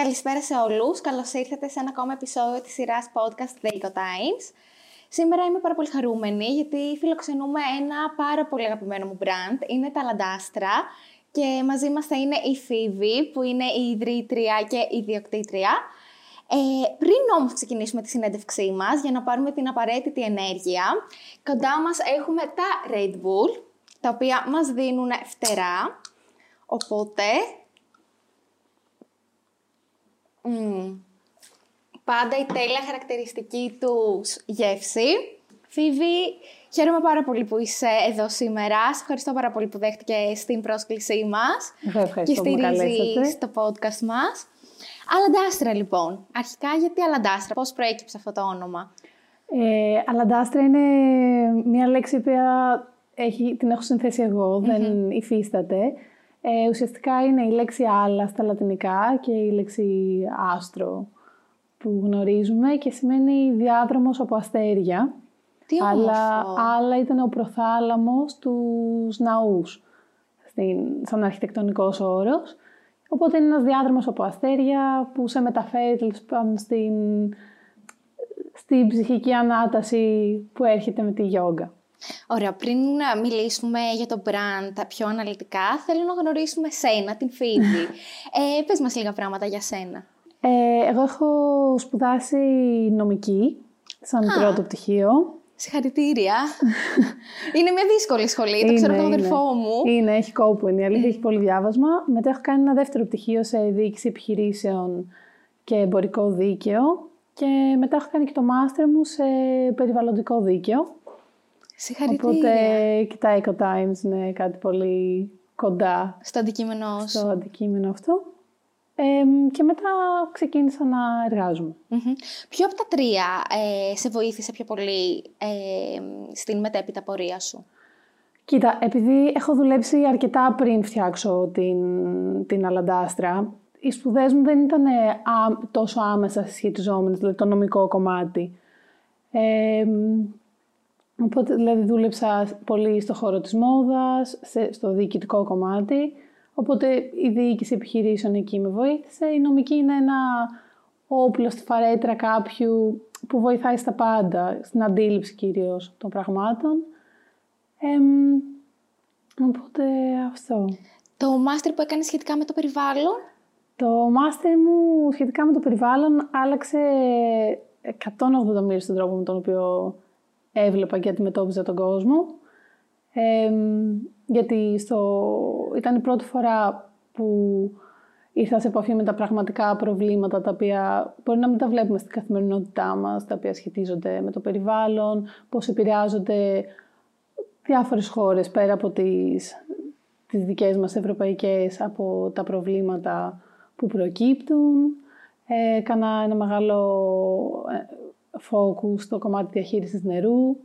Καλησπέρα σε όλους. Καλώς ήρθατε σε ένα ακόμα επεισόδιο της σειράς podcast The Eco Times. Σήμερα είμαι πάρα πολύ χαρούμενη γιατί φιλοξενούμε ένα πάρα πολύ αγαπημένο μου brand. Είναι τα Λαντάστρα και μαζί μας θα είναι η Φίβη που είναι η ιδρύτρια και η ιδιοκτήτρια. Ε, πριν όμως ξεκινήσουμε τη συνέντευξή μας για να πάρουμε την απαραίτητη ενέργεια, κοντά μας έχουμε τα Red Bull, τα οποία μας δίνουν φτερά. Οπότε Πάντα η τέλεια χαρακτηριστική του γεύση. Φίβη, χαίρομαι πάρα πολύ που είσαι εδώ σήμερα. Σε ευχαριστώ πάρα πολύ που δέχτηκε στην πρόσκλησή μας. και στηρίζει το podcast μας. Αλαντάστρα λοιπόν. Αρχικά γιατί Αλαντάστρα, πώς προέκυψε αυτό το όνομα; Ε, Αλαντάστρα είναι μια λέξη που έχει, την έχω συνθέσει δεν υφίσταται. Ε, ουσιαστικά είναι η λέξη άλλα στα λατινικά και η λέξη άστρο που γνωρίζουμε και σημαίνει διάδρομος από αστέρια. Τι Αλλά άλλα ήταν ο προθάλαμος τους ναούς, στην, σαν αρχιτεκτονικός όρος. Οπότε είναι ένας διάδρομος από αστέρια που σε μεταφέρει στην, στην ψυχική ανάταση που έρχεται με τη γιόγκα. Ωραία, πριν να μιλήσουμε για το brand τα πιο αναλυτικά, θέλω να γνωρίσουμε σένα, την Φίβη. ε, πες μας λίγα πράγματα για σένα. Ε, εγώ έχω σπουδάσει νομική, σαν Α. πρώτο πτυχίο. Συγχαρητήρια. είναι μια δύσκολη σχολή, το ξέρω από τον αδερφό μου. Είναι, έχει κόπο, είναι αλήθεια, έχει πολύ διάβασμα. Μετά έχω κάνει ένα δεύτερο πτυχίο σε διοίκηση επιχειρήσεων και εμπορικό δίκαιο. Και μετά έχω κάνει και το μάστερ μου σε περιβαλλοντικό δίκαιο. Συγχαρητήρια. Οπότε και τα Eco Times είναι κάτι πολύ κοντά στο αντικείμενο Στο αντικείμενο αυτό. και μετά ξεκίνησα να εργάζομαι. Ποιο από τα τρία ε, σε βοήθησε πιο πολύ ε, στην μετέπειτα πορεία σου; Κοίτα, επειδή έχω δουλέψει αρκετά πριν φτιάξω την, την Αλαντάστρα, οι σπουδές μου δεν ήταν τόσο άμεσα συσχετιζόμενες, δηλαδή το νομικό κομμάτι. Ε, Οπότε δηλαδή δούλεψα πολύ στο χώρο της μόδας, στο διοικητικό κομμάτι. Οπότε η διοίκηση επιχειρήσεων εκεί με βοήθησε. Η νομική είναι ένα όπλο στη φαρέτρα κάποιου που βοηθάει στα πάντα, στην αντίληψη κυρίως των πραγμάτων. Ε, οπότε αυτό. Το μάστερ που έκανες σχετικά με το περιβάλλον; Το μάστερ μου σχετικά με το περιβάλλον άλλαξε 180 μίλια στον τρόπο με τον οποίο έβλεπα και αντιμετώπιζα τον κόσμο. γιατί στο... ήταν η πρώτη φορά που ήρθα σε επαφή με τα πραγματικά προβλήματα τα οποία μπορεί να μην τα βλέπουμε στην καθημερινότητά μας, τα οποία σχετίζονται με το περιβάλλον, πώς επηρεάζονται διάφορες χώρες πέρα από τις, τις δικές μας ευρωπαϊκές από τα προβλήματα που προκύπτουν. Ε, έκανα ένα μεγάλο ε, focus στο κομμάτι διαχείρισης νερού,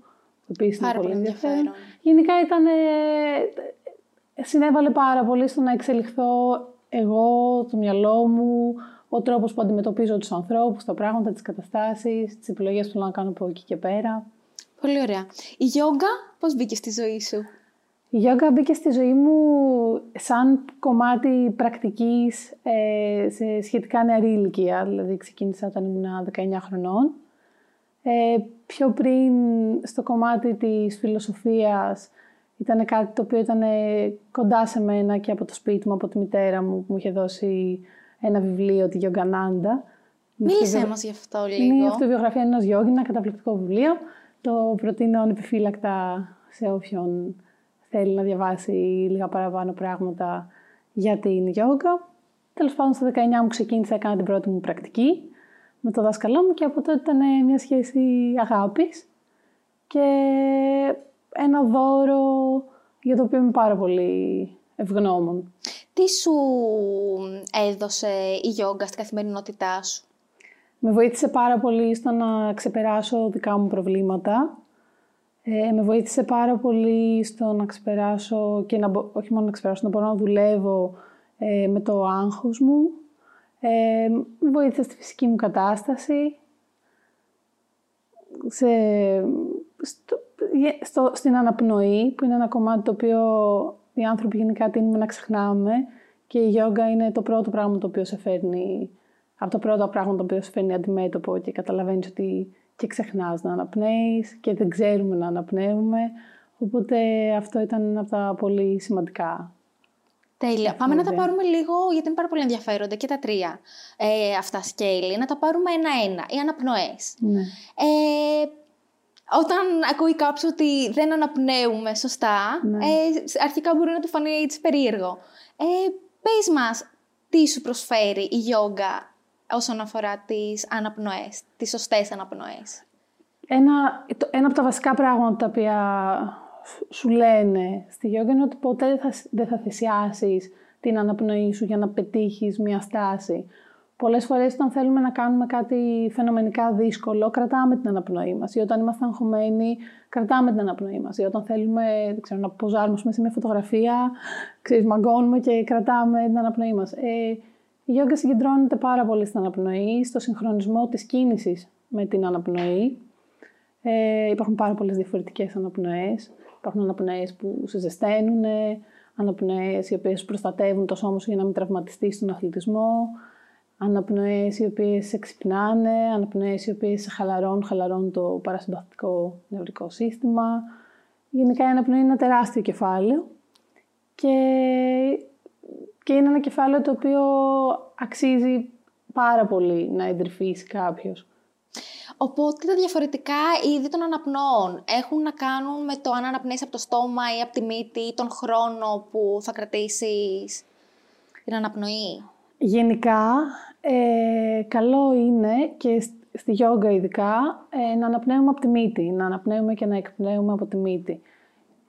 που επίσης είναι πολύ ενδιαφέρον. Γενικά ήταν, ε, συνέβαλε πάρα πολύ στο να εξελιχθώ εγώ, το μυαλό μου, ο τρόπος που αντιμετωπίζω τους ανθρώπους, τα πράγματα, τις καταστάσεις, τις επιλογές που θέλω να κάνω από εκεί και πέρα. Πολύ ωραία. Η γιόγκα πώς μπήκε στη ζωή σου; Η γιόγκα μπήκε στη ζωή μου σαν κομμάτι πρακτικής ε, σε σχετικά νεαρή ηλικία. Δηλαδή ξεκίνησα όταν ήμουν 19 χρονών. Ε, πιο πριν στο κομμάτι της φιλοσοφίας ήταν κάτι το οποίο ήταν κοντά σε μένα και από το σπίτι μου, από τη μητέρα μου που μου είχε δώσει ένα βιβλίο, τη Γιογκανάντα. Μίλησέ μας γι' αυτό λίγο. Είναι η αυτοβιογραφία ενός γιόγγι, ένα καταπληκτικό βιβλίο. Το προτείνω ανεπιφύλακτα σε όποιον θέλει να διαβάσει λίγα παραπάνω πράγματα για την γιόγκα. Τέλος πάντων, στα 19 μου ξεκίνησα, έκανα την πρώτη μου πρακτική με το δάσκαλό μου και από τότε ήταν μια σχέση αγάπης και ένα δώρο για το οποίο είμαι πάρα πολύ ευγνώμων. Τι σου έδωσε η γιόγκα στην καθημερινότητά σου; Με βοήθησε πάρα πολύ στο να ξεπεράσω δικά μου προβλήματα. Ε, με βοήθησε πάρα πολύ στο να ξεπεράσω και να, όχι μόνο να ξεπεράσω, να μπορώ να δουλεύω ε, με το άγχος μου ε, βοήθησε στη φυσική μου κατάσταση, σε, στο, στο, στην αναπνοή, που είναι ένα κομμάτι το οποίο οι άνθρωποι γενικά τείνουμε να ξεχνάμε και η γιόγκα είναι το πρώτο πράγμα το οποίο σε φέρνει από τα πρώτα πράγματα που σου φέρνει αντιμέτωπο και καταλαβαίνεις ότι και ξεχνάς να αναπνέεις και δεν ξέρουμε να αναπνέουμε. Οπότε αυτό ήταν ένα από τα πολύ σημαντικά. Τέλεια. Πάμε να τα πάρουμε λίγο, γιατί είναι πάρα πολύ ενδιαφέροντα και τα τρία ε, αυτά σκέλη. Να τα πάρουμε ένα-ένα. Οι αναπνοές. Ναι. Ε, όταν ακούει κάποιος ότι δεν αναπνέουμε σωστά, Ναι. ε, αρχικά μπορεί να του φανεί έτσι περίεργο. Ε, πες μας, τι σου προσφέρει η γιόγκα όσον αφορά τις αναπνοές, τις σωστές αναπνοές; Ένα, το- ένα από τα βασικά πράγματα τα οποία σου λένε στη γιόγκα είναι ότι ποτέ δεν θα, δεν θα θυσιάσεις την αναπνοή σου για να πετύχεις μια στάση. Πολλές φορές όταν θέλουμε να κάνουμε κάτι φαινομενικά δύσκολο, κρατάμε την αναπνοή μας. Ή όταν είμαστε αγχωμένοι, κρατάμε την αναπνοή μας. Ή όταν θέλουμε δεν ξέρω, να ποζάρουμε ας πούμε, σε μια φωτογραφία, ξέρεις, μαγκώνουμε και κρατάμε την αναπνοή μας. Ε, η γιόγκα συγκεντρώνεται πάρα πολύ στην αναπνοή, στο συγχρονισμό της κίνησης με την αναπνοή. Ε, υπάρχουν πάρα πολλές διαφορετικές αναπνοές. Υπάρχουν αναπνοές που σε ζεσταίνουν, αναπνοές οι οποίες προστατεύουν το σώμα σου για να μην τραυματιστείς στον αθλητισμό, αναπνοές οι οποίες σε ξυπνάνε, αναπνοές οι οποίες σε χαλαρώνουν, χαλαρώνουν το παρασυμπαθητικό νευρικό σύστημα. Γενικά η αναπνοή είναι ένα τεράστιο κεφάλαιο και, και είναι ένα κεφάλαιο το οποίο αξίζει πάρα πολύ να εντρυφήσει κάποιος. Οπότε τα διαφορετικά είδη των αναπνοών έχουν να κάνουν με το αν αναπνέεις από το στόμα ή από τη μύτη ή τον χρόνο που θα κρατήσεις την αναπνοή. Γενικά, ε, καλό είναι και σ- στη γιόγκα ειδικά ε, να αναπνέουμε από τη μύτη, να αναπνέουμε και να εκπνέουμε από τη μύτη.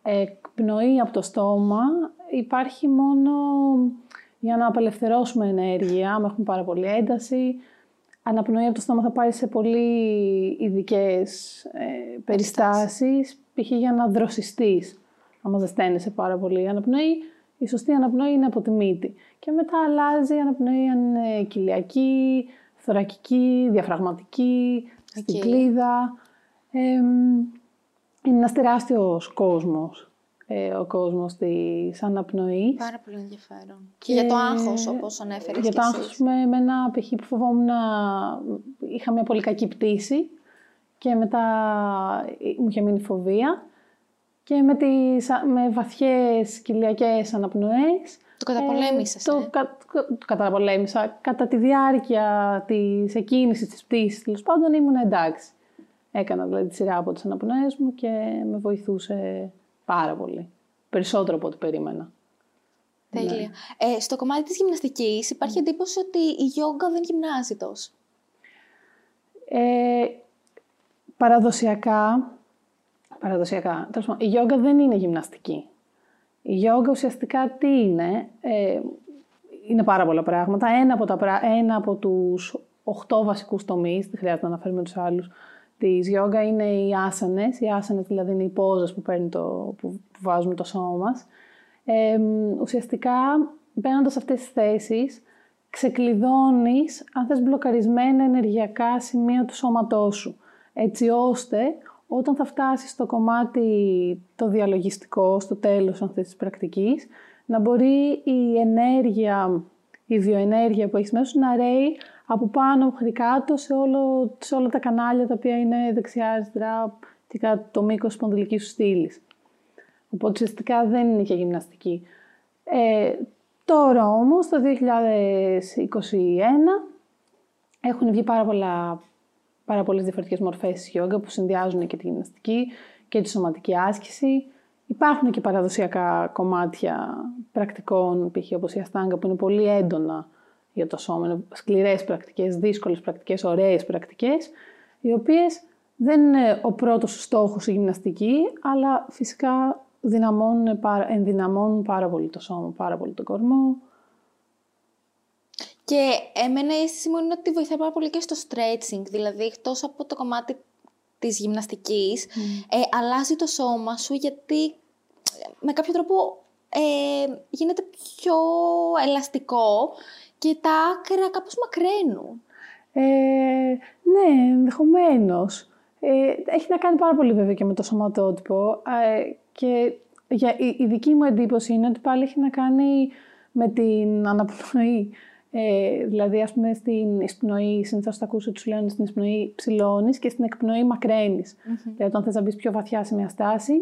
Εκπνοή από το στόμα υπάρχει μόνο για να απελευθερώσουμε ενέργεια, άμα έχουμε πάρα πολύ ένταση. Αναπνοή από το στόμα θα πάρει σε πολύ ειδικές ε, περιστάσεις, π.χ. για να δροσιστείς, άμα ζεσταίνεσαι πάρα πολύ. Η αναπνοή, η σωστή αναπνοή είναι από τη μύτη. Και μετά αλλάζει η αναπνοή αν είναι κοιλιακή, θωρακική, διαφραγματική, στην Οκ. κλίδα. Εμ, είναι ένας τεράστιος κόσμος, ε, ο κόσμος της αναπνοής. Πάρα πολύ ενδιαφέρον. Και, για το άγχος, όπως ανέφερες Για και το εσύ. άγχος, με, με ένα π.χ. που φοβόμουν να... Είχα μια πολύ κακή πτήση και μετά μου είχε μείνει φοβία. Και με, τις, με βαθιές κοιλιακές αναπνοές... Το καταπολέμησες, το, ε. κα- το καταπολέμησα. Κατά τη διάρκεια της εκκίνησης της πτήσης, τέλος πάντων, ήμουν εντάξει. Έκανα δηλαδή τη σειρά από τις αναπνοές μου και με βοηθούσε πάρα πολύ. Περισσότερο από ό,τι περίμενα. Τέλεια. Ε, στο κομμάτι της γυμναστικής υπάρχει εντύπωση ότι η γιόγκα δεν γυμνάζει τόσο; Ε, παραδοσιακά, παραδοσιακά, τέλος πάντων, η γιόγκα δεν είναι γυμναστική. Η γιόγκα ουσιαστικά τι είναι, ε, είναι πάρα πολλά πράγματα. Ένα από, τα, πρά- ένα από τους οχτώ βασικούς τομείς, δεν χρειάζεται να αναφέρουμε τους άλλους, της γιόγκα είναι οι άσανες. Οι άσανες δηλαδή είναι οι πόζες που, παίρνει το, που, που βάζουμε το σώμα μας. Ε, ουσιαστικά, μπαίνοντας σε αυτές τις θέσεις, ξεκλειδώνεις, αν θες, μπλοκαρισμένα ενεργειακά σημεία του σώματός σου. Έτσι ώστε, όταν θα φτάσεις στο κομμάτι το διαλογιστικό, στο τέλος αν θες, της πρακτικής, να μπορεί η ενέργεια, η βιοενέργεια που έχεις μέσα σου να ρέει από πάνω μέχρι κάτω σε, όλο, σε όλα τα κανάλια τα οποία είναι δεξιά, αριστερά και κατά το μήκος της σπονδυλικής σου στήλης. Οπότε ουσιαστικά δεν είναι και γυμναστική. Ε, τώρα όμως, το 2021, έχουν βγει πάρα, πολλά, πάρα πολλές διαφορετικές μορφές της γιόγκα που συνδυάζουν και τη γυμναστική και τη σωματική άσκηση. Υπάρχουν και παραδοσιακά κομμάτια πρακτικών, π.χ. όπως η αστάγκα, που είναι πολύ έντονα για το σώμα. Είναι σκληρές πρακτικές, δύσκολες πρακτικές, ωραίες πρακτικές, οι οποίες δεν είναι ο πρώτος σου στόχος η γυμναστική, αλλά φυσικά δυναμώνουν, πάρα- ενδυναμώνουν πάρα πολύ το σώμα, πάρα πολύ τον κορμό. Και εμένα η αίσθηση μου είναι ότι βοηθάει πάρα πολύ και στο stretching, δηλαδή εκτός από το κομμάτι της γυμναστικής, ε, αλλάζει το σώμα σου γιατί ε, με κάποιο τρόπο ε, γίνεται πιο ελαστικό και τα άκρα κάπως μακραίνουν. Ε, ναι, ενδεχομένως. Ε, έχει να κάνει πάρα πολύ βέβαια και με το σωματότυπο. Ε, και για, η, η δική μου εντύπωση είναι ότι πάλι έχει να κάνει με την αναπνοή. Ε, δηλαδή, ας πούμε, στην εισπνοή, συνήθως θα ακούσει ότι σου λένε στην εισπνοή ψηλώνεις και στην εκπνοή μακραίνεις. Mm-hmm. Δηλαδή, όταν θες να μπεις πιο βαθιά σε μια στάση,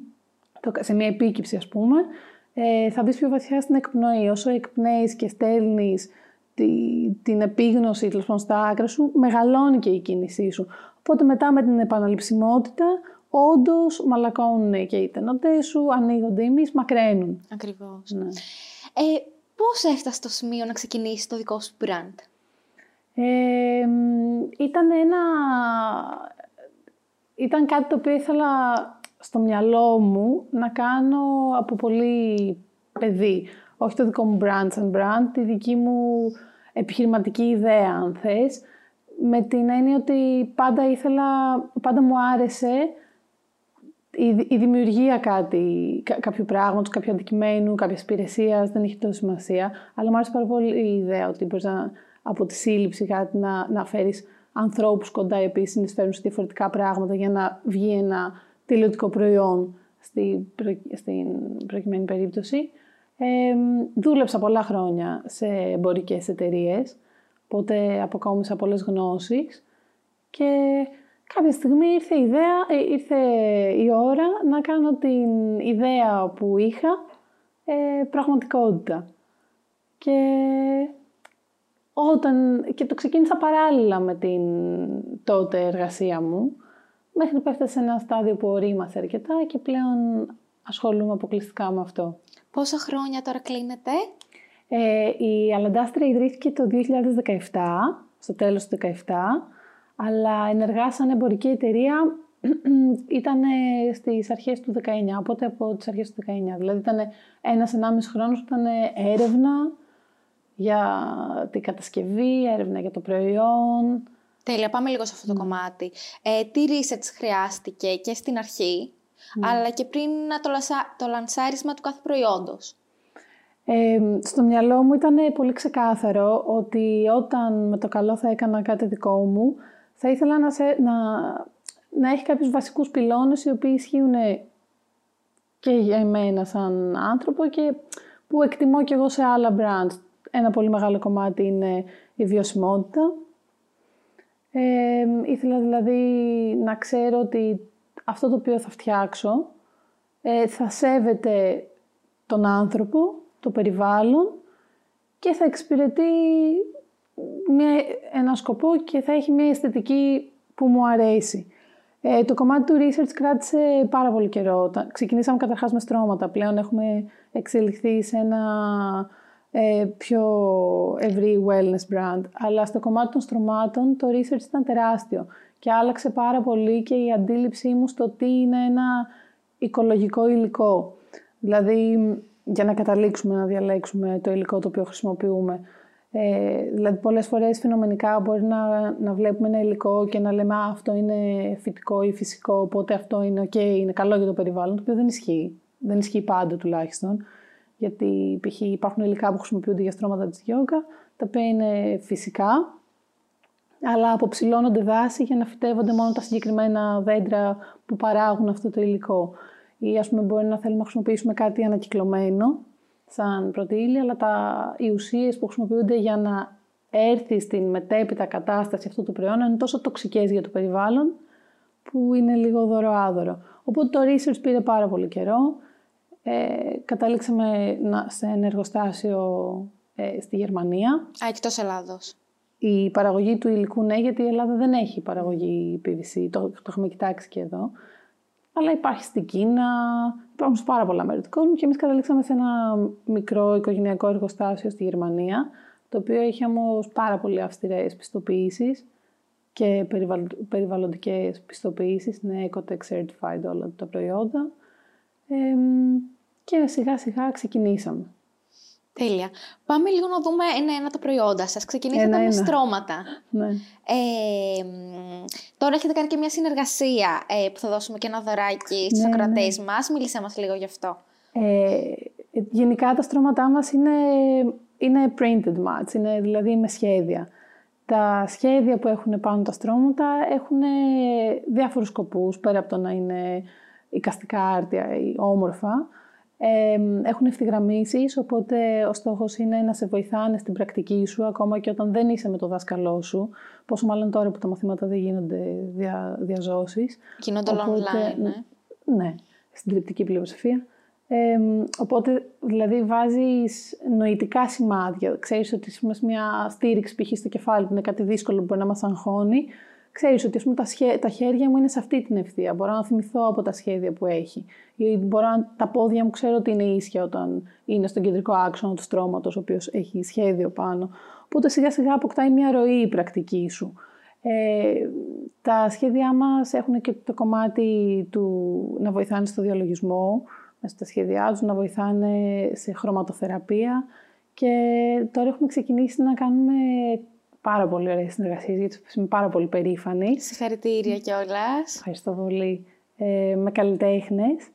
σε μια επίκυψη ας πούμε, ε, θα μπει πιο βαθιά στην εκπνοή. Όσο εκπνέεις και στέλνεις τη, την επίγνωση τέλος στα άκρα σου, μεγαλώνει και η κίνησή σου. Οπότε μετά με την επαναληψιμότητα, όντως μαλακώνουν και οι τενοντές σου, ανοίγονται οι μακραίνουν. Ακριβώς. Ναι. Ε, Πώς έφτασε στο σημείο να ξεκινήσεις το δικό σου brand; Ε, ήταν ένα... Ήταν κάτι το οποίο ήθελα στο μυαλό μου να κάνω από πολύ παιδί. Όχι το δικό μου brand σαν brand, τη δική μου επιχειρηματική ιδέα, αν θες. Με την έννοια ότι πάντα ήθελα, πάντα μου άρεσε η, η δημιουργία κάτι, κάποιου πράγματος, κάποιου αντικειμένου, κάποιας υπηρεσίας, δεν έχει τόσο σημασία. Αλλά μου άρεσε πάρα πολύ η ιδέα ότι μπορείς από τη σύλληψη κάτι να, να φέρεις ανθρώπους κοντά οι οποίοι συνεισφέρουν σε διαφορετικά πράγματα για να βγει ένα τηλεοπτικό προϊόν στην, στην προκειμένη περίπτωση. Ε, δούλεψα πολλά χρόνια σε εμπορικές εταιρείες, οπότε αποκόμισα πολλές γνώσεις και κάποια στιγμή ήρθε η, ιδέα, ε, ήρθε η ώρα να κάνω την ιδέα που είχα ε, πραγματικότητα. Και όταν και το ξεκίνησα παράλληλα με την τότε εργασία μου, μέχρι που έφτασε σε ένα στάδιο που ορίμασε αρκετά και πλέον ασχολούμαι αποκλειστικά με αυτό. Πόσα χρόνια τώρα κλείνετε; Ε, η Αλαντάστρια ιδρύθηκε το 2017, στο τέλος του 2017, αλλά ενεργά σαν εμπορική εταιρεία ήταν στις αρχές του 19, οπότε από τις αρχές του 19. Δηλαδή ήταν ένας ενάμιση χρόνος που ήταν έρευνα για την κατασκευή, έρευνα για το προϊόν, Τέλεια, πάμε λίγο σε αυτό το mm. κομμάτι. Ε, τι research χρειάστηκε και στην αρχή, mm. αλλά και πριν το, λασα... το λανσάρισμα του κάθε προϊόντος; Ε, στο μυαλό μου ήταν πολύ ξεκάθαρο ότι όταν με το καλό θα έκανα κάτι δικό μου, θα ήθελα να, σε, να, να έχει κάποιους βασικούς πυλώνες οι οποίοι ισχύουν και για εμένα σαν άνθρωπο και που εκτιμώ και εγώ σε άλλα brands. Ένα πολύ μεγάλο κομμάτι είναι η βιωσιμότητα, ήθελα δηλαδή να ξέρω ότι αυτό το οποίο θα φτιάξω ε, θα σέβεται τον άνθρωπο, το περιβάλλον και θα εξυπηρετεί μια, ένα σκοπό και θα έχει μια αισθητική που μου αρέσει. Ε, το κομμάτι του research κράτησε πάρα πολύ καιρό. Ξεκινήσαμε καταρχάς με στρώματα. Πλέον έχουμε εξελιχθεί σε ένα ε, πιο ευρύ wellness brand. Αλλά στο κομμάτι των στρωμάτων το research ήταν τεράστιο και άλλαξε πάρα πολύ και η αντίληψή μου στο τι είναι ένα οικολογικό υλικό. Δηλαδή, για να καταλήξουμε να διαλέξουμε το υλικό το οποίο χρησιμοποιούμε. Ε, δηλαδή, πολλές φορές φαινομενικά μπορεί να, να βλέπουμε ένα υλικό και να λέμε αυτό είναι φυτικό ή φυσικό, οπότε αυτό είναι ok, είναι καλό για το περιβάλλον, το οποίο δεν ισχύει. Δεν ισχύει πάντα τουλάχιστον γιατί π.χ. υπάρχουν υλικά που χρησιμοποιούνται για στρώματα της γιόγκα, τα οποία είναι φυσικά, αλλά αποψηλώνονται δάση για να φυτεύονται μόνο τα συγκεκριμένα δέντρα που παράγουν αυτό το υλικό. Ή ας πούμε μπορεί να θέλουμε να χρησιμοποιήσουμε κάτι ανακυκλωμένο, σαν πρώτη αλλά τα, οι ουσίες που χρησιμοποιούνται για να έρθει στην μετέπειτα κατάσταση αυτού του προϊόντος είναι τόσο τοξικές για το περιβάλλον, που είναι λίγο δωροάδωρο. Οπότε το research πήρε πάρα πολύ καιρό ε, καταλήξαμε σε ένα εργοστάσιο ε, στη Γερμανία. Α, εκτός Ελλάδος. Η παραγωγή του υλικού ναι, γιατί η Ελλάδα δεν έχει παραγωγή PVC, το, το έχουμε κοιτάξει και εδώ. Αλλά υπάρχει στην Κίνα, υπάρχουν σε πάρα πολλά μέρη του κόσμου και εμείς καταλήξαμε σε ένα μικρό οικογενειακό εργοστάσιο στη Γερμανία, το οποίο έχει όμως πάρα πολύ αυστηρές πιστοποιήσεις και περιβαλλοντικές πιστοποιήσεις, είναι Ecotech Certified όλα τα προϊόντα και σιγά σιγά ξεκινήσαμε. Τέλεια. Πάμε λίγο να δούμε ένα-ένα τα προϊόντα σας. Ξεκινήσατε με στρώματα. Ναι. Ε, τώρα έχετε κάνει και μια συνεργασία ε, που θα δώσουμε και ένα δωράκι στους ναι, ακροατές ναι. μας. Μίλησέ μας λίγο γι' αυτό. Ε, γενικά τα στρώματά μας είναι, είναι printed mats, είναι δηλαδή με σχέδια. Τα σχέδια που έχουν πάνω τα στρώματα έχουν διάφορους σκοπούς, πέρα από το να είναι οικαστικά άρτια ή όμορφα. Ε, έχουν ευθυγραμμίσεις, οπότε ο στόχος είναι να σε βοηθάνε στην πρακτική σου, ακόμα και όταν δεν είσαι με το δάσκαλό σου, πόσο μάλλον τώρα που τα μαθήματα δεν γίνονται δια, διαζώσεις. Γίνονται όλα online, ναι. Ναι, στην τριπτική πλειοψηφία. Ε, οπότε, δηλαδή, βάζεις νοητικά σημάδια. Ξέρεις ότι σε μια στήριξη π.χ. στο κεφάλι που είναι κάτι δύσκολο που μπορεί να μας αγχώνει, ξέρεις ότι πούμε, τα, τα χέρια μου είναι σε αυτή την ευθεία. Μπορώ να θυμηθώ από τα σχέδια που έχει. Ή μπορώ να... τα πόδια μου ξέρω ότι είναι ίσια όταν είναι στον κεντρικό άξονα του στρώματος, ο οποίος έχει σχέδιο πάνω. Οπότε σιγά σιγά αποκτάει μια ροή η πρακτική σου. Ε, τα σχέδιά μας έχουν και το κομμάτι του να βοηθάνε στο διαλογισμό, μέσα στα σχέδιά τους, να βοηθάνε σε χρωματοθεραπεία και τώρα έχουμε ξεκινήσει να κάνουμε πάρα πολύ ωραίες συνεργασίες, γιατί είμαι πάρα πολύ περήφανη. Συγχαρητήρια κιόλας. Ευχαριστώ πολύ. Ε, με καλλιτέχνες.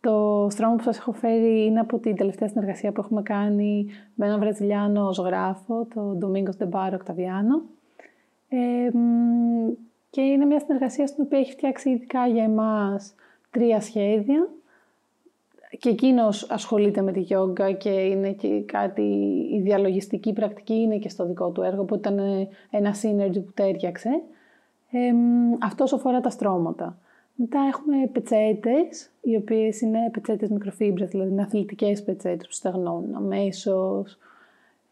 Το στρώμα που σας έχω φέρει είναι από την τελευταία συνεργασία που έχουμε κάνει με έναν Βραζιλιάνο ζωγράφο, το Domingos de Bar Octaviano. Ε, και είναι μια συνεργασία στην οποία έχει φτιάξει ειδικά για εμάς τρία σχέδια και εκείνος ασχολείται με τη γιόγκα και είναι και κάτι, η διαλογιστική πρακτική είναι και στο δικό του έργο, που ήταν ένα synergy που τέριαξε. Ε, αυτός αφορά τα στρώματα. Μετά έχουμε πετσέτες, οι οποίες είναι πετσέτες μικροφίμπρες, δηλαδή είναι αθλητικές πετσέτες που στεγνώνουν αμέσως.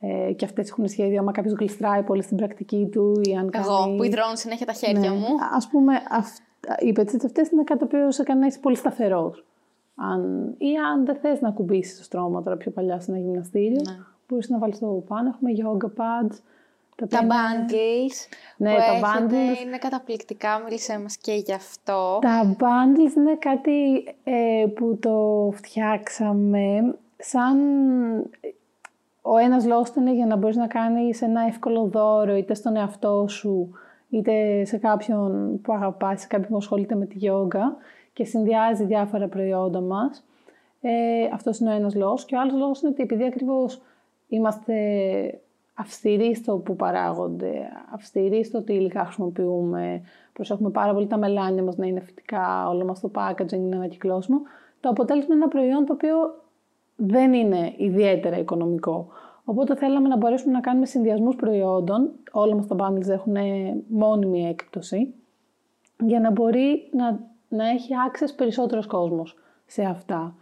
Ε, και αυτές έχουν σχέδιο, άμα κάποιος γλιστράει πολύ στην πρακτική του ή αν Εγώ, κάνει... που υδρώνω συνέχεια τα χέρια ναι. μου. Ας πούμε, αυ... οι πετσέτες αυτές είναι κάτι το οποίο σε κάνει να είσαι πολύ σταθερός. Αν, ή αν δεν θες να κουμπίσεις το στρώμα τώρα πιο παλιά σε ένα γυμναστήριο, ναι. μπορείς να βάλεις το πάνω. Έχουμε yoga pads. Τα, τα bundles ναι, που τα έχετε bundles. είναι καταπληκτικά, μίλησέ μας και γι' αυτό. Τα bundles είναι κάτι ε, που το φτιάξαμε σαν... Ο ένας λόγος είναι για να μπορείς να κάνεις ένα εύκολο δώρο είτε στον εαυτό σου είτε σε κάποιον που αγαπάς, σε κάποιον που ασχολείται με τη γιόγκα και συνδυάζει διάφορα προϊόντα μας. Ε, αυτός είναι ο ένας λόγος. Και ο άλλος λόγος είναι ότι επειδή ακριβώς είμαστε αυστηροί στο που παράγονται, αυστηροί στο τι υλικά χρησιμοποιούμε, προσέχουμε πάρα πολύ τα μελάνια μας να είναι φυτικά, όλο μας το packaging είναι ανακυκλώσιμο, το αποτέλεσμα είναι ένα προϊόν το οποίο δεν είναι ιδιαίτερα οικονομικό. Οπότε θέλαμε να μπορέσουμε να κάνουμε συνδυασμούς προϊόντων, όλα μας τα bundles έχουν μόνιμη έκπτωση, για να μπορεί να να έχει access περισσότερος κόσμος σε αυτά.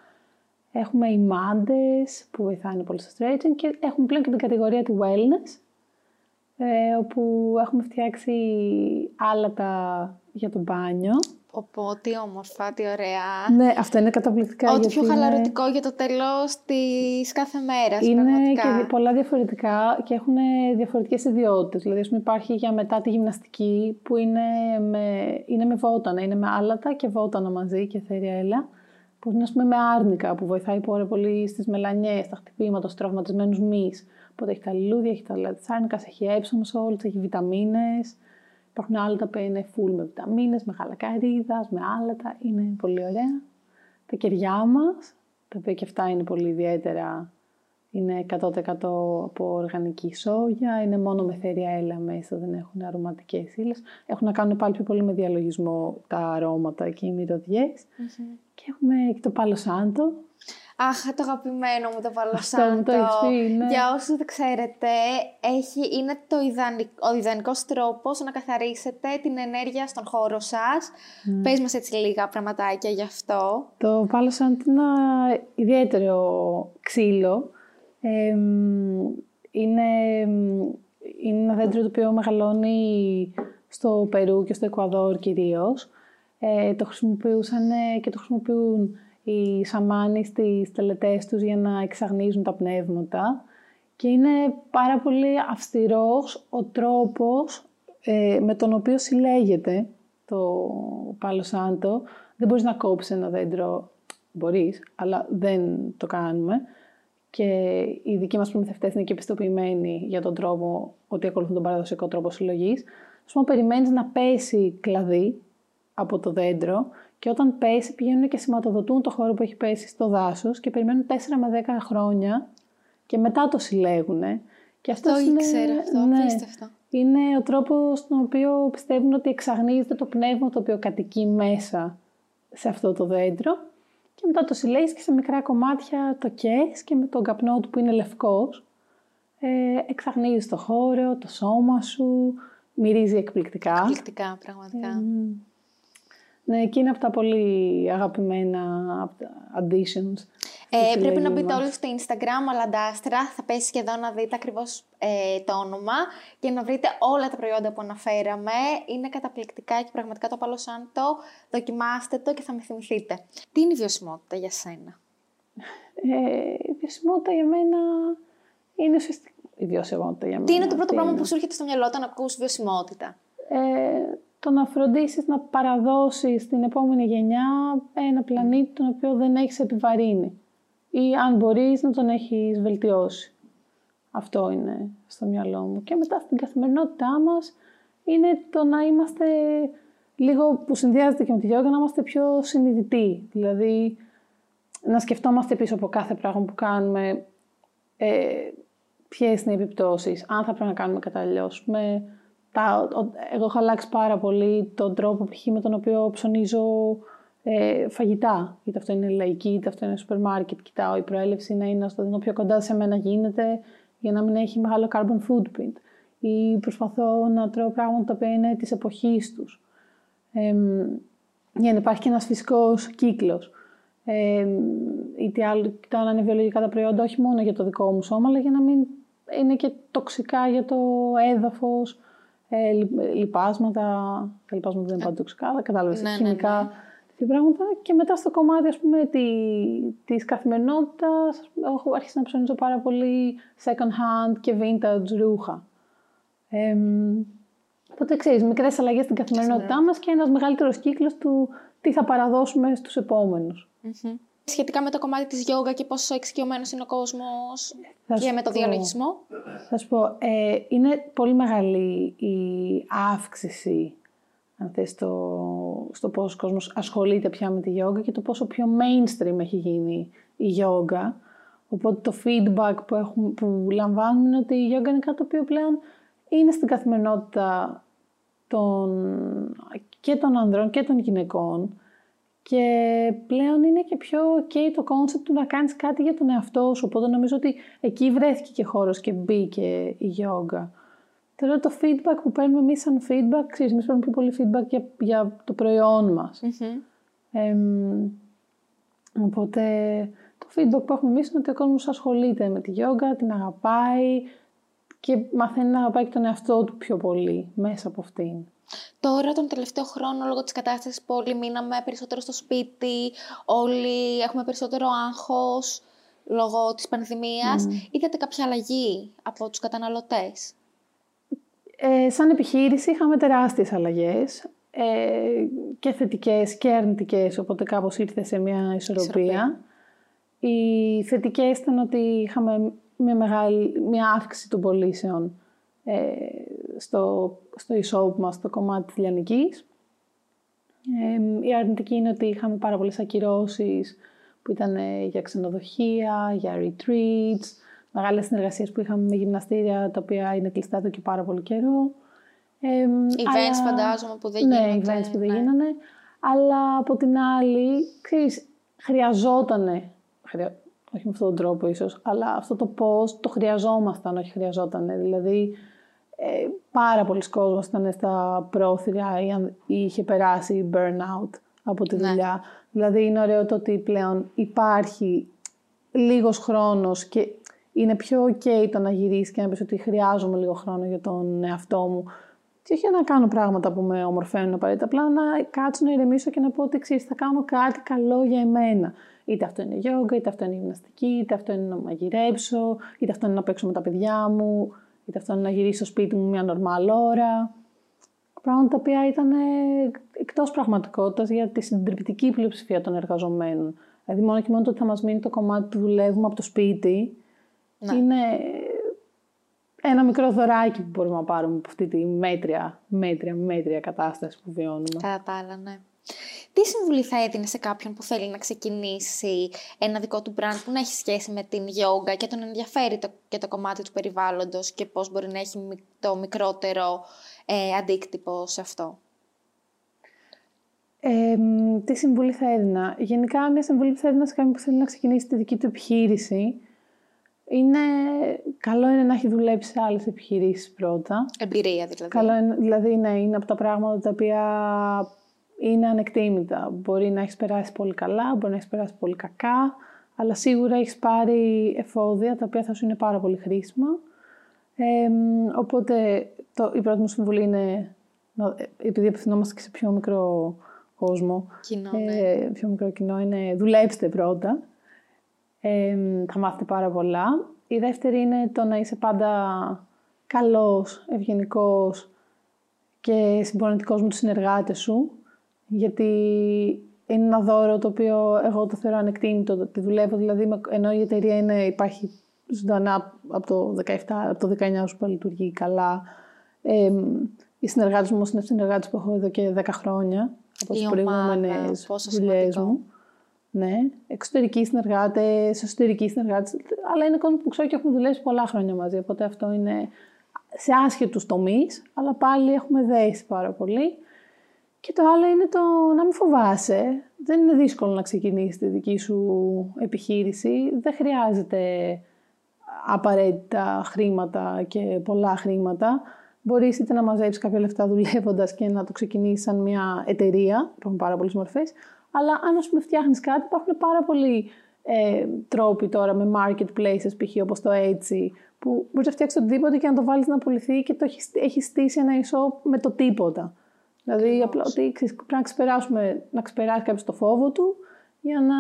Έχουμε οι μάντες που βοηθάνε πολύ στο stretching και έχουμε πλέον και την κατηγορία του wellness ε, όπου έχουμε φτιάξει άλατα για το μπάνιο. Οπότε, τι όμορφα, τι ωραία. Ναι, αυτό είναι καταπληκτικά. Ό,τι πιο χαλαρωτικό για το τέλος της κάθε μέρας. Είναι πραγματικά. και πολλά διαφορετικά και έχουν διαφορετικές ιδιότητες. Δηλαδή, ας πούμε, υπάρχει για μετά τη γυμναστική που είναι με, είναι με βότανα. Είναι με άλατα και βότανα μαζί και έλα. Που είναι, ας πούμε, με άρνικα που βοηθάει πάρα πολύ στις μελανιές, στα χτυπήματα, στους τραυματισμένους μυς. Οπότε έχει τα λουλούδια, έχει τα λάδια της άρνικας, έχει έψωμο όλες, έχει βιταμίνες. Υπάρχουν άλλα τα οποία είναι full με βιταμίνες, με γαλακαρίδας, με άλατα. Είναι πολύ ωραία. Τα κεριά μας, τα οποία και αυτά είναι πολύ ιδιαίτερα. Είναι 100% από οργανική σόγια, είναι μόνο με θέρια έλα μέσα, δεν έχουν αρωματικές ύλες. Έχουν να κάνουν πάλι πιο πολύ με διαλογισμό τα αρώματα και οι μυρωδιες Και έχουμε και το πάλο σάντο, Αχ, το αγαπημένο μου το Αυτό το ναι. Για όσους δεν ξέρετε, έχει, είναι το ιδανικό, ο ιδανικός τρόπος να καθαρίσετε την ενέργεια στον χώρο σας. Mm. Πες μας έτσι λίγα πραγματάκια γι' αυτό. Το Palo Santo είναι ένα ιδιαίτερο ξύλο. είναι, είναι ένα δέντρο το οποίο μεγαλώνει στο Περού και στο Εκουαδόρ κυρίως. Ε, το χρησιμοποιούσαν και το χρησιμοποιούν οι σαμάνοι στις τελετές τους για να εξαγνίζουν τα πνεύματα και είναι πάρα πολύ αυστηρός ο τρόπος ε, με τον οποίο συλλέγεται το Πάλο Σάντο. Δεν μπορείς να κόψεις ένα δέντρο, μπορείς, αλλά δεν το κάνουμε. Και οι δικοί μας προμηθευτές είναι και επιστοποιημένοι για τον τρόπο ότι ακολουθούν τον παραδοσιακό τρόπο συλλογής. Ας πούμε, περιμένεις να πέσει κλαδί από το δέντρο και όταν πέσει, πηγαίνουν και σηματοδοτούν το χώρο που έχει πέσει στο δάσος και περιμένουν 4 με 10 χρόνια και μετά το συλλέγουν. Και αυτό το είναι, ήξερα αυτό, ναι, απίστευτο. Είναι ο τρόπος στον οποίο πιστεύουν ότι εξαγνίζεται το πνεύμα το οποίο κατοικεί μέσα σε αυτό το δέντρο. και μετά το συλλέγεις και σε μικρά κομμάτια το κες και με τον καπνό του που είναι λευκός ε, εξαγνίζεις το χώρο, το σώμα σου, μυρίζει εκπληκτικά. Εκπληκτικά, πραγματικά. Ναι, και είναι από τα πολύ αγαπημένα additions. Ε, πρέπει να μπείτε όλοι στο Instagram, Αλαντάστρα. Θα πέσει και εδώ να δείτε ακριβώς ε, το όνομα και να βρείτε όλα τα προϊόντα που αναφέραμε. Είναι καταπληκτικά και πραγματικά το σαν το. Δοκιμάστε το και θα με θυμηθείτε. Τι είναι η βιωσιμότητα για σένα; Ε, η βιωσιμότητα για μένα είναι ουσιαστικά. Η βιωσιμότητα για μένα. Τι είναι το πρώτο πράγμα που σου έρχεται στο μυαλό όταν ακούς βιωσιμότητα; Ε, το να φροντίσεις να παραδώσεις στην επόμενη γενιά ένα πλανήτη τον οποίο δεν έχεις επιβαρύνει ή αν μπορείς να τον έχεις βελτιώσει. Αυτό είναι στο μυαλό μου. Και μετά στην καθημερινότητά μας είναι το να είμαστε λίγο που συνδυάζεται και με τη γιόγκα, να είμαστε πιο συνειδητοί. Δηλαδή, να σκεφτόμαστε πίσω από κάθε πράγμα που κάνουμε ε, ποιες είναι οι επιπτώσεις, αν θα πρέπει να κάνουμε κατά Με τα, εγώ έχω αλλάξει πάρα πολύ τον τρόπο π.χ. με τον οποίο ψωνίζω ε, φαγητά. Είτε αυτό είναι λαϊκή, είτε αυτό είναι σούπερ μάρκετ. Κοιτάω η προέλευση να είναι στο δίνω πιο κοντά σε μένα γίνεται για να μην έχει μεγάλο carbon footprint. Ή προσπαθώ να τρώω πράγματα τα οποία είναι της εποχής τους. Ε, για να υπάρχει και ένας φυσικός κύκλος. Ε, είτε άλλο, κοιτάω να είναι βιολογικά τα προϊόντα, όχι μόνο για το δικό μου σώμα, αλλά για να μην είναι και τοξικά για το έδαφος, ε, λιπάσματα, τα λιπάσματα δεν είναι πάντα τοξικά, αλλά κατάλαβες, ναι, χημικά, ναι, ναι πράγματα. Και μετά στο κομμάτι, ας πούμε, τη, της καθημερινότητας, έχω αρχίσει να ψωνίζω πάρα πολύ second hand και vintage ρούχα. Ε, οπότε, ξέρεις, μικρές αλλαγές στην καθημερινότητά μας και ένας μεγαλύτερος κύκλος του τι θα παραδώσουμε στους επομενους Σχετικά με το κομμάτι της γιόγκα και πόσο εξοικειωμένος είναι ο κόσμος και με το διαλογισμό. Θα σου πω, ε, είναι πολύ μεγάλη η αύξηση αν θες, στο, στο πόσο ο κόσμος ασχολείται πια με τη γιόγκα και το πόσο πιο mainstream έχει γίνει η γιόγκα. Οπότε το feedback που, έχουμε, που λαμβάνουμε είναι ότι η γιόγκα είναι κάτι το οποίο πλέον είναι στην καθημερινότητα των, και των ανδρών και των γυναικών και πλέον είναι και πιο ok το concept του να κάνεις κάτι για τον εαυτό σου. Οπότε νομίζω ότι εκεί βρέθηκε και χώρος και μπήκε η γιόγκα. Τώρα το feedback που παίρνουμε εμείς σαν feedback, ξέρεις, εμείς παίρνουμε πιο πολύ feedback για, για το προϊόν μας. οπότε το feedback που έχουμε εμείς είναι ότι ο κόσμος ασχολείται με τη γιόγκα, την αγαπάει και μαθαίνει να αγαπάει και τον εαυτό του πιο πολύ μέσα από αυτήν. Τώρα τον τελευταίο χρόνο λόγω της κατάστασης που όλοι μείναμε περισσότερο στο σπίτι, όλοι έχουμε περισσότερο άγχος λόγω της πανδημίας, mm. είδατε κάποια αλλαγή από τους καταναλωτές; Ε, σαν επιχείρηση είχαμε τεράστιες αλλαγές ε, και θετικές και αρνητικές, οπότε κάπως ήρθε σε μια ισορροπία. Οι θετικές ήταν ότι είχαμε μια, μεγάλη, μια αύξηση των πωλήσεων ε, στο, στο e-shop μας, στο κομμάτι της λιανικής. Ε, η αρνητική είναι ότι είχαμε πάρα πολλές ακυρώσεις που ήταν για ξενοδοχεία, για retreats, μεγάλες συνεργασίες που είχαμε με γυμναστήρια τα οποία είναι κλειστά εδώ και πάρα πολύ καιρό. Ε, events αλλά... φαντάζομαι που δεν ναι, γίνονται. events που δεν ναι. γίνανε. Αλλά από την άλλη, ξέρεις, χρειαζότανε, χρεια... όχι με αυτόν τον τρόπο ίσως, αλλά αυτό το πώς το χρειαζόμασταν, όχι χρειαζότανε. Δηλαδή, ε, πάρα πολλοί κόσμος ήταν στα πρόθυρα ή είχε περάσει burnout από τη ναι. δουλειά. Δηλαδή είναι ωραίο το ότι πλέον υπάρχει λίγος χρόνος και είναι πιο ok το να γυρίσεις και να πεις ότι χρειάζομαι λίγο χρόνο για τον εαυτό μου. Και όχι να κάνω πράγματα που με ομορφαίνουν απαραίτητα, απλά να κάτσω να ηρεμήσω και να πω ότι ξέρεις, θα κάνω κάτι καλό για εμένα. Είτε αυτό είναι γιόγκα, είτε αυτό είναι γυμναστική, είτε αυτό είναι να μαγειρέψω, είτε αυτό είναι να παίξω με τα παιδιά μου, είτε αυτό είναι να γυρίσω στο σπίτι μου μια νορμάλ ώρα. Πράγματα τα οποία ήταν εκτός πραγματικότητας για τη συντριπτική πλειοψηφία των εργαζομένων. Δηλαδή, μόνο και μόνο το ότι θα μας μείνει το κομμάτι του δουλεύουμε από το σπίτι, ναι. Είναι ένα μικρό δωράκι που μπορούμε να πάρουμε από αυτή τη μέτρια, μέτρια, μέτρια κατάσταση που βιώνουμε. Κατά τα άλλα, ναι. Τι συμβουλή θα έδινε σε κάποιον που θέλει να ξεκινήσει ένα δικό του brand που να έχει σχέση με την yoga και τον ενδιαφέρει το, και το κομμάτι του περιβάλλοντος και πώς μπορεί να έχει το μικρότερο ε, αντίκτυπο σε αυτό; Ε, τι συμβουλή θα έδινα; Γενικά, μια συμβουλή που θα έδινα σε κάποιον που θέλει να ξεκινήσει τη δική του επιχείρηση είναι καλό είναι να έχει δουλέψει σε άλλες επιχειρήσεις πρώτα. Εμπειρία δηλαδή. Καλό είναι, δηλαδή, ναι, είναι από τα πράγματα τα οποία είναι ανεκτήμητα. Μπορεί να έχεις περάσει πολύ καλά, μπορεί να έχεις περάσει πολύ κακά, αλλά σίγουρα έχεις πάρει εφόδια τα οποία θα σου είναι πάρα πολύ χρήσιμα. Ε, οπότε το, η πρώτη μου συμβουλή είναι, επειδή απευθυνόμαστε και σε πιο μικρό κόσμο, κοινό, ε, ναι. πιο μικρό κοινό, είναι δουλέψτε πρώτα. Ε, θα μάθετε πάρα πολλά. Η δεύτερη είναι το να είσαι πάντα καλός, ευγενικός και συμπονετικός με τους συνεργάτες σου. Γιατί είναι ένα δώρο το οποίο εγώ το θεωρώ ανεκτήμητο. Τη δουλεύω δηλαδή, ενώ η εταιρεία είναι, υπάρχει ζωντανά από το 17, από το 19 που λειτουργεί καλά. Ε, οι συνεργάτες μου είναι συνεργάτες που έχω εδώ και 10 χρόνια από τις προηγούμενες δουλειές μου. Ναι, εξωτερικοί συνεργάτες, εσωτερικοί συνεργάτες, αλλά είναι κόσμο που ξέρω και έχουμε δουλέψει πολλά χρόνια μαζί. Οπότε αυτό είναι σε άσχετους τομείς, αλλά πάλι έχουμε δέσει πάρα πολύ. Και το άλλο είναι το να μην φοβάσαι. Δεν είναι δύσκολο να ξεκινήσεις τη δική σου επιχείρηση. Δεν χρειάζεται απαραίτητα χρήματα και πολλά χρήματα. Μπορείς είτε να μαζέψεις κάποια λεφτά δουλεύοντας και να το ξεκινήσεις σαν μια εταιρεία. Υπάρχουν πάρα πολλές μορφές. Αλλά αν ας πούμε φτιάχνεις κάτι, υπάρχουν πάρα πολλοί ε, τρόποι τώρα με marketplaces, π.χ. όπως το Etsy, που μπορείς να φτιάξεις οτιδήποτε και να το βάλεις να πουληθεί και το έχεις, έχεις στήσει ένα e με το τίποτα. Δηλαδή, απλά ότι πρέπει να ξεπεράσουμε, να ξεπεράσει κάποιος το φόβο του για να,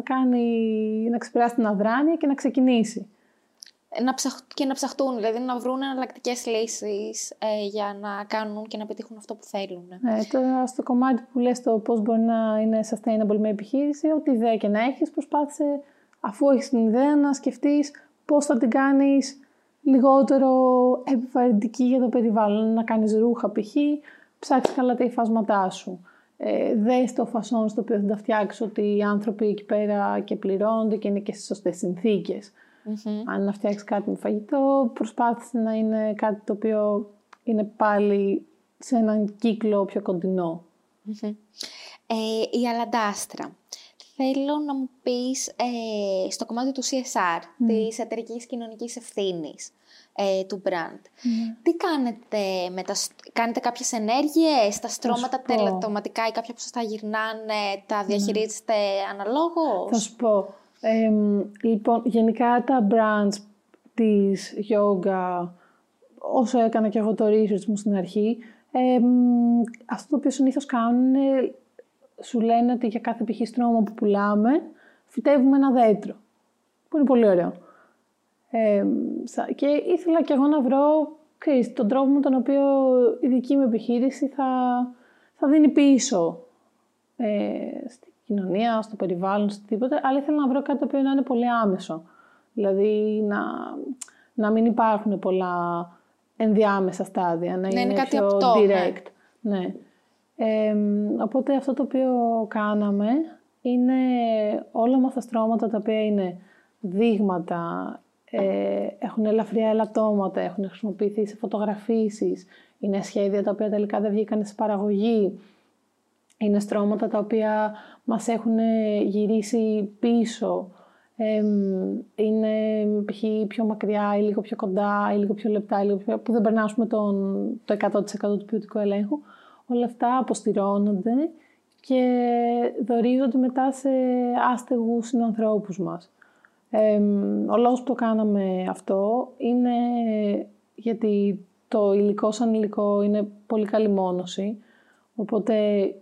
κάνει, να ξεπεράσει την αδράνεια και να ξεκινήσει να ψαχ... και να ψαχτούν, δηλαδή να βρουν εναλλακτικές λύσεις ε, για να κάνουν και να πετύχουν αυτό που θέλουν. Ναι, τώρα στο κομμάτι που λες το πώς μπορεί να είναι sustainable με επιχείρηση, ό,τι ιδέα και να έχεις, προσπάθησε αφού έχεις την ιδέα να σκεφτείς πώς θα την κάνεις λιγότερο επιβαρυντική για το περιβάλλον. Να κάνεις ρούχα π.χ., ψάξεις καλά τα υφάσματά σου. Ε, δες το φασόν στο οποίο θα τα φτιάξει ότι οι άνθρωποι εκεί πέρα και πληρώνονται και είναι και στις σωστές συνθήκες. Mm-hmm. Αν να φτιάξεις κάτι με φαγητό, προσπάθησε να είναι κάτι το οποίο είναι πάλι σε έναν κύκλο πιο κοντινό. Mm-hmm. Ε, η αλαντάστρα. Θέλω να μου πεις ε, στο κομμάτι του CSR, mm. της εταιρικής κοινωνικής ευθύνης ε, του brand. Τι κάνετε, με τα, κάνετε κάποιες ενέργειες, τα στρώματα τελετοματικά ή κάποια που σας τα γυρνάνε, τα διαχειρίζεστε αναλόγως; Θα σου πω, ε, λοιπόν, γενικά τα brands της yoga, όσο έκανα και εγώ το research μου στην αρχή, αυτό το οποίο συνήθως κάνουν είναι, σου λένε ότι για κάθε π.χ. στρώμα που πουλάμε, φυτεύουμε ένα δέντρο, που είναι πολύ ωραίο. Και ήθελα και εγώ να βρω ξέρεις, τον τρόπο με τον οποίο η δική μου επιχείρηση θα, θα δίνει πίσω ε, κοινωνία, στο περιβάλλον, στο τίποτα, αλλά ήθελα να βρω κάτι το οποίο να είναι πολύ άμεσο. Δηλαδή να, να μην υπάρχουν πολλά ενδιάμεσα στάδια, να, είναι, κάτι πιο αυτό, ναι. direct. Ναι. οπότε αυτό το οποίο κάναμε είναι όλα μας τα στρώματα τα οποία είναι δείγματα, ε, έχουν ελαφριά ελαττώματα, έχουν χρησιμοποιηθεί σε φωτογραφίσεις, είναι σχέδια τα οποία τελικά δεν βγήκαν σε παραγωγή, είναι στρώματα τα οποία μας έχουν γυρίσει πίσω. είναι π.χ. πιο μακριά ή λίγο πιο κοντά ή λίγο πιο λεπτά ή λίγο πιο... που δεν περνάσουμε τον, το 100% του ποιοτικού ελέγχου. Όλα αυτά αποστηρώνονται και δορίζονται μετά σε άστεγους συνανθρώπους μας. Ο λόγος που το κάναμε αυτό είναι γιατί το υλικό σαν υλικό είναι πολύ καλή μόνωση. Οπότε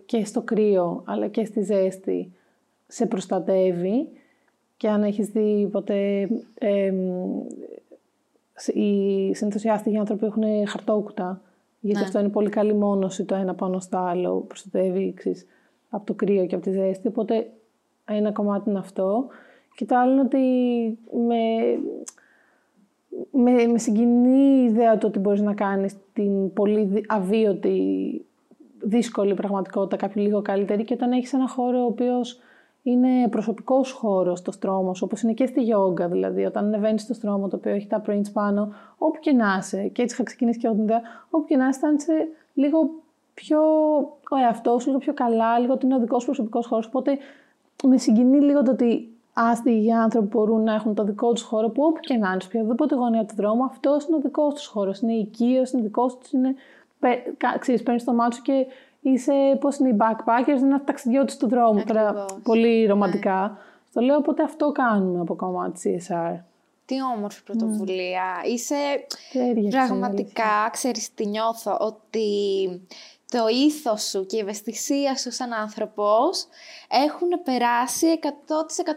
και στο κρύο αλλά και στη ζέστη σε προστατεύει και αν έχεις δει ποτέ ε, οι συνήθως οι άστιγοι άνθρωποι έχουν χαρτόκουτα γιατί ναι. αυτό είναι πολύ καλή μόνωση το ένα πάνω στο άλλο, προστατεύει ξέρεις, από το κρύο και από τη ζέστη, οπότε ένα κομμάτι είναι αυτό. Και το άλλο είναι ότι με, με, με συγκινεί η ιδέα του ότι μπορείς να κάνεις την πολύ αβίωτη δύσκολη πραγματικότητα, κάποιο λίγο καλύτερη και όταν έχεις ένα χώρο ο οποίος είναι προσωπικός χώρος στο στρώμα σου, όπως είναι και στη γιόγκα δηλαδή. Όταν ανεβαίνεις στο στρώμα το οποίο έχει τα prints πάνω, όπου και να είσαι, και έτσι είχα ξεκινήσει και εγώ την ιδέα, όπου και να είσαι, λίγο πιο ο εαυτός σου, λίγο πιο καλά, λίγο ότι είναι ο δικός σου προσωπικός χώρος. Οπότε με συγκινεί λίγο το ότι άστιγοι άνθρωποι μπορούν να έχουν το δικό τους χώρο που όπου και να είναι, σε οποιαδήποτε γωνία του δρόμου, αυτός είναι ο δικός τους χώρος. Είναι οικείο, είναι δικός τους, είναι. Ξέρεις, παίρνεις το μάτι σου και είσαι, πώς είναι οι backpackers, είναι ένας ταξιδιώτης του δρόμου. Τώρα, πολύ ρομαντικά. Ναι. Στο λέω, οπότε αυτό κάνουμε από κομμάτι CSR. Τι όμορφη πρωτοβουλία. Mm. Είσαι πραγματικά, ξέρεις τι νιώθω, ότι το ήθος σου και η ευαισθησία σου σαν άνθρωπος έχουν περάσει 100%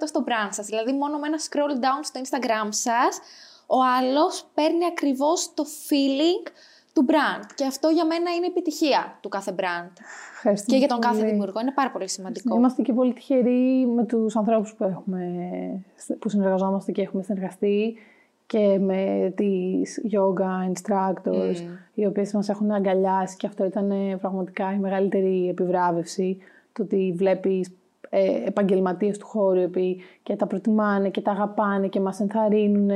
στο brand σας. Δηλαδή μόνο με ένα scroll down στο Instagram σας, ο άλλος παίρνει ακριβώς το feeling του brand. Και αυτό για μένα είναι επιτυχία του κάθε brand. και για τον κάθε δημιουργό. Είναι πάρα πολύ σημαντικό. Είμαστε και πολύ τυχεροί με τους ανθρώπους που, έχουμε, που συνεργαζόμαστε και έχουμε συνεργαστεί και με τις yoga instructors, mm. οι οποίες μας έχουν αγκαλιάσει και αυτό ήταν πραγματικά η μεγαλύτερη επιβράβευση, το ότι βλέπεις ε, επαγγελματίες του χώρου και τα προτιμάνε και τα αγαπάνε και μας ενθαρρύνουν.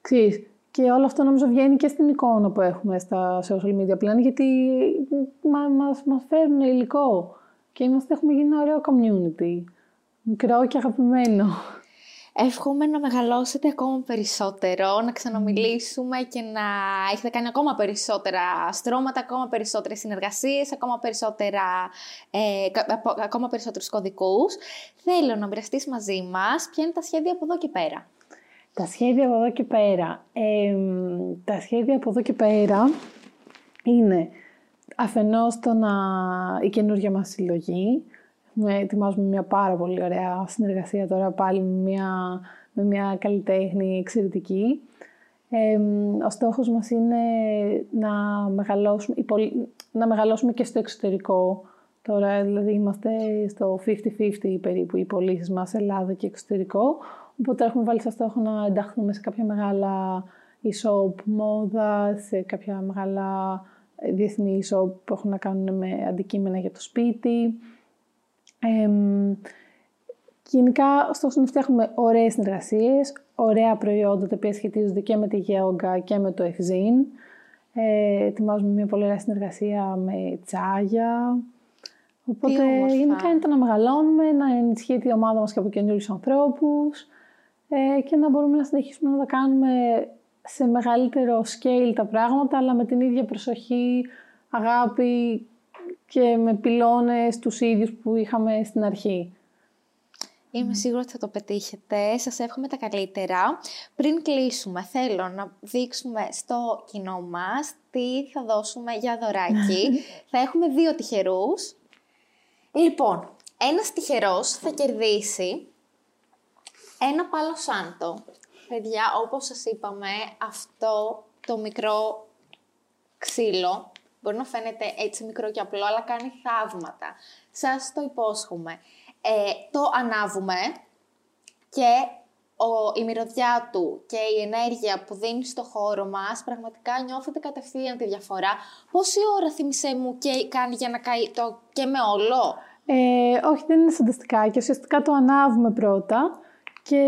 Ξέρεις, και όλο αυτό νομίζω βγαίνει και στην εικόνα που έχουμε στα social media πλέον, γιατί μα, μας, μας φέρνουν υλικό και είμαστε, έχουμε γίνει ένα ωραίο community. Μικρό και αγαπημένο. Εύχομαι να μεγαλώσετε ακόμα περισσότερο, να ξαναμιλήσουμε και να έχετε κάνει ακόμα περισσότερα στρώματα, ακόμα περισσότερες συνεργασίες, ακόμα, περισσότερα, ε, ακόμα περισσότερους κωδικούς. Θέλω να μοιραστείς μαζί μας ποια είναι τα σχέδια από εδώ και πέρα. Τα σχέδια από εδώ και πέρα. τα σχέδια από εδώ και πέρα είναι αφενός το να, η καινούργια μας συλλογή, με, ετοιμάζουμε μια πάρα πολύ ωραία συνεργασία τώρα πάλι με μια, με μια καλλιτέχνη εξαιρετική. Ε, ο στόχος μας είναι να μεγαλώσουμε, να μεγαλώσουμε και στο εξωτερικό. Τώρα δηλαδή είμαστε στο 50-50 περίπου οι πωλήσεις μας Ελλάδα και εξωτερικό. Οπότε έχουμε βάλει σαν στόχο να ενταχθούμε σε κάποια μεγάλα e-shop μόδα, σε κάποια μεγάλα διεθνή e-shop που έχουν να κάνουν με αντικείμενα για το σπίτι. Ε, γενικά, ο στόχος είναι να φτιάχνουμε ωραίες συνεργασίες, ωραία προϊόντα τα οποία σχετίζονται και με τη γεώγκα και με το ευζήν. Ε, ετοιμάζουμε μια πολύ ωραία συνεργασία με τσάγια. Οπότε γενικά είναι το να μεγαλώνουμε, να ενισχύει η ομάδα μας και από καινούριους ανθρώπους ε, και να μπορούμε να συνεχίσουμε να τα κάνουμε σε μεγαλύτερο scale τα πράγματα, αλλά με την ίδια προσοχή, αγάπη και με πυλώνες τους ίδιους που είχαμε στην αρχή. Είμαι σίγουρη ότι θα το πετύχετε. Σας εύχομαι τα καλύτερα. Πριν κλείσουμε, θέλω να δείξουμε στο κοινό μας τι θα δώσουμε για δωράκι. θα έχουμε δύο τυχερούς. Λοιπόν, ένας τυχερός θα κερδίσει ένα πάλο σάντο. Παιδιά, όπως σας είπαμε, αυτό το μικρό ξύλο Μπορεί να φαίνεται έτσι μικρό και απλό, αλλά κάνει θαύματα. Σας το υπόσχομαι. Ε, το ανάβουμε και ο, η μυρωδιά του και η ενέργεια που δίνει στο χώρο μας, πραγματικά νιώθετε κατευθείαν τη διαφορά. Πόση ώρα θυμισέ μου και κάνει για να καεί το και με όλο; Ε, όχι, δεν είναι σανταστικά και ουσιαστικά το ανάβουμε πρώτα και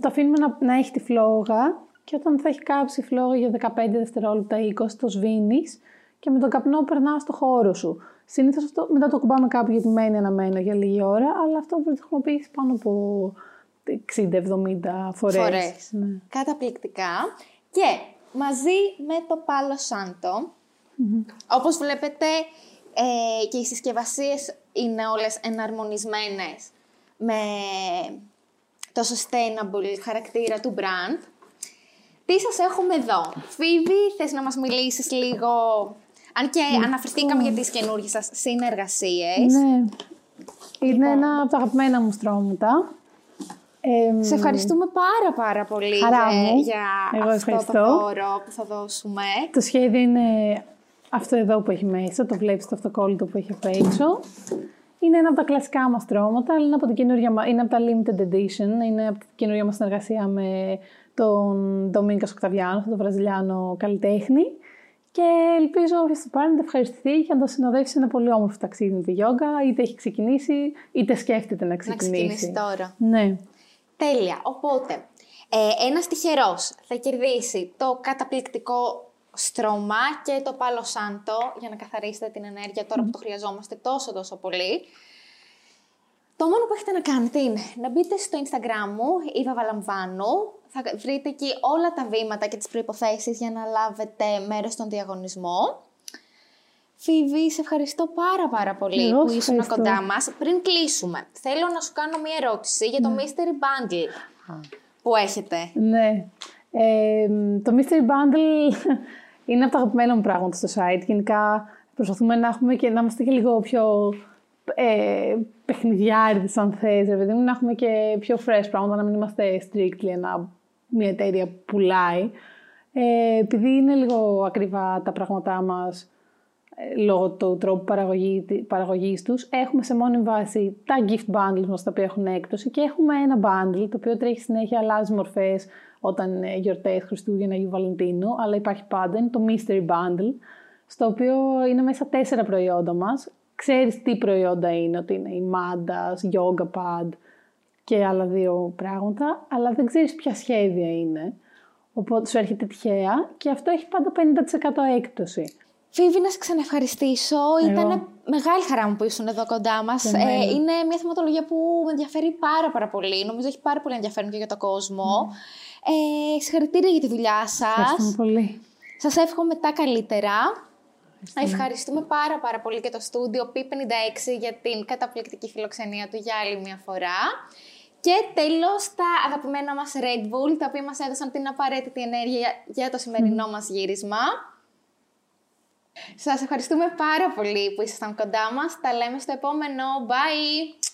το αφήνουμε να, να έχει τη φλόγα και όταν θα έχει κάψει η φλόγα για 15 δευτερόλεπτα ή 20 το σβήνεις και με τον καπνό περνάς στο χώρο σου. Συνήθως αυτό μετά το κουμπάμε κάπου γιατί μένει αναμένα για λίγη ώρα, αλλά αυτό μπορεί να το χρησιμοποιήσεις πάνω από 60-70 φορές. Φορές. Ναι. Καταπληκτικά. Και μαζί με το Πάλο Σάντο, όπως βλέπετε ε, και οι συσκευασίες είναι όλες εναρμονισμένες με το sustainable χαρακτήρα του brand. Τι σας έχουμε εδώ; Φίβη, θες να μας μιλήσεις λίγο αν και λοιπόν. αναφερθήκαμε για τις καινούργιες σας συνεργασίες. Ναι. Είναι λοιπόν. ένα από τα αγαπημένα μου στρώματα. Ε, σε ευχαριστούμε πάρα πάρα πολύ για, Εγώ αυτό το δώρο που θα δώσουμε. Το σχέδιο είναι αυτό εδώ που έχει μέσα, το βλέπεις το αυτοκόλλητο που έχει απ' έξω. Είναι ένα από τα κλασικά μας στρώματα, αλλά είναι από, την είναι από τα limited edition, είναι από την καινούργια μας συνεργασία με τον Ντομίνκα Οκταβιάνο, τον Βραζιλιάνο καλλιτέχνη. Και ελπίζω όποιο το πάρει να το ευχαριστηθεί και να το συνοδεύσει ένα πολύ όμορφο ταξίδι με τη γιόγκα, είτε έχει ξεκινήσει, είτε σκέφτεται να ξεκινήσει. Να ξεκινήσει τώρα. Ναι. Τέλεια. Οπότε, ε, ένας τυχερός θα κερδίσει το καταπληκτικό στρώμα και το πάλο σάντο για να καθαρίσετε την ενέργεια τώρα που το χρειαζόμαστε τόσο τόσο πολύ. Το μόνο που έχετε να κάνετε είναι να μπείτε στο Instagram μου, η Βαλαμβάνου. Θα βρείτε εκεί όλα τα βήματα και τις προϋποθέσεις για να λάβετε μέρος στον διαγωνισμό. Φίβη, σε ευχαριστώ πάρα πάρα πολύ Εγώ που σε ήσουν ευχαριστώ. κοντά μας. Πριν κλείσουμε, θέλω να σου κάνω μία ερώτηση για το Ναι. Mystery Bundle που έχετε. Ναι. Ε, το Mystery Bundle είναι από τα αγαπημένα μου πράγματα στο site. Γενικά προσπαθούμε να, έχουμε και, να είμαστε και λίγο πιο ε, παιχνιδιάριδες αν θες, ρε παιδί μου, να έχουμε και πιο fresh πράγματα, να μην είμαστε strictly ένα, μια εταιρεία που πουλάει. Ε, επειδή είναι λίγο ακριβά τα πράγματά μας, ε, λόγω του τρόπου παραγωγή, παραγωγής τους, έχουμε σε μόνη βάση τα gift bundles μας τα οποία έχουν έκπτωση και έχουμε ένα bundle το οποίο τρέχει συνέχεια, αλλάζει μορφές όταν είναι γιορτές Χριστούγεννα ή Βαλεντίνου, αλλά υπάρχει πάντα, είναι το mystery bundle, στο οποίο είναι μέσα τέσσερα προϊόντα μας. Ξέρεις τι προϊόντα είναι, ότι είναι η Mandas, Yoga Pad και άλλα δύο πράγματα, αλλά δεν ξέρεις ποια σχέδια είναι. Οπότε σου έρχεται τυχαία και αυτό έχει πάντα 50% έκπτωση. Φίβη, να σε ξαναευχαριστήσω. Εγώ. Ήταν μεγάλη χαρά μου που ήσουν εδώ κοντά μας. Και εμένα. Ε, είναι μια θεματολογία που με ενδιαφέρει πάρα, πάρα πολύ. Νομίζω έχει πάρα πολύ ενδιαφέρον και για τον κόσμο. Ε, συγχαρητήρια για τη δουλειά σας. Ευχαριστούμε πολύ. Σας εύχομαι τα καλύτερα. Ευχαριστούμε πάρα πάρα πολύ και το στούντιο P56 για την καταπληκτική φιλοξενία του για άλλη μια φορά. Και τέλος τα αγαπημένα μας Red Bull, τα οποία μας έδωσαν την απαραίτητη ενέργεια για το σημερινό μας γύρισμα. Σας ευχαριστούμε πάρα πολύ που ήσασταν κοντά μας. Τα λέμε στο επόμενο. Bye!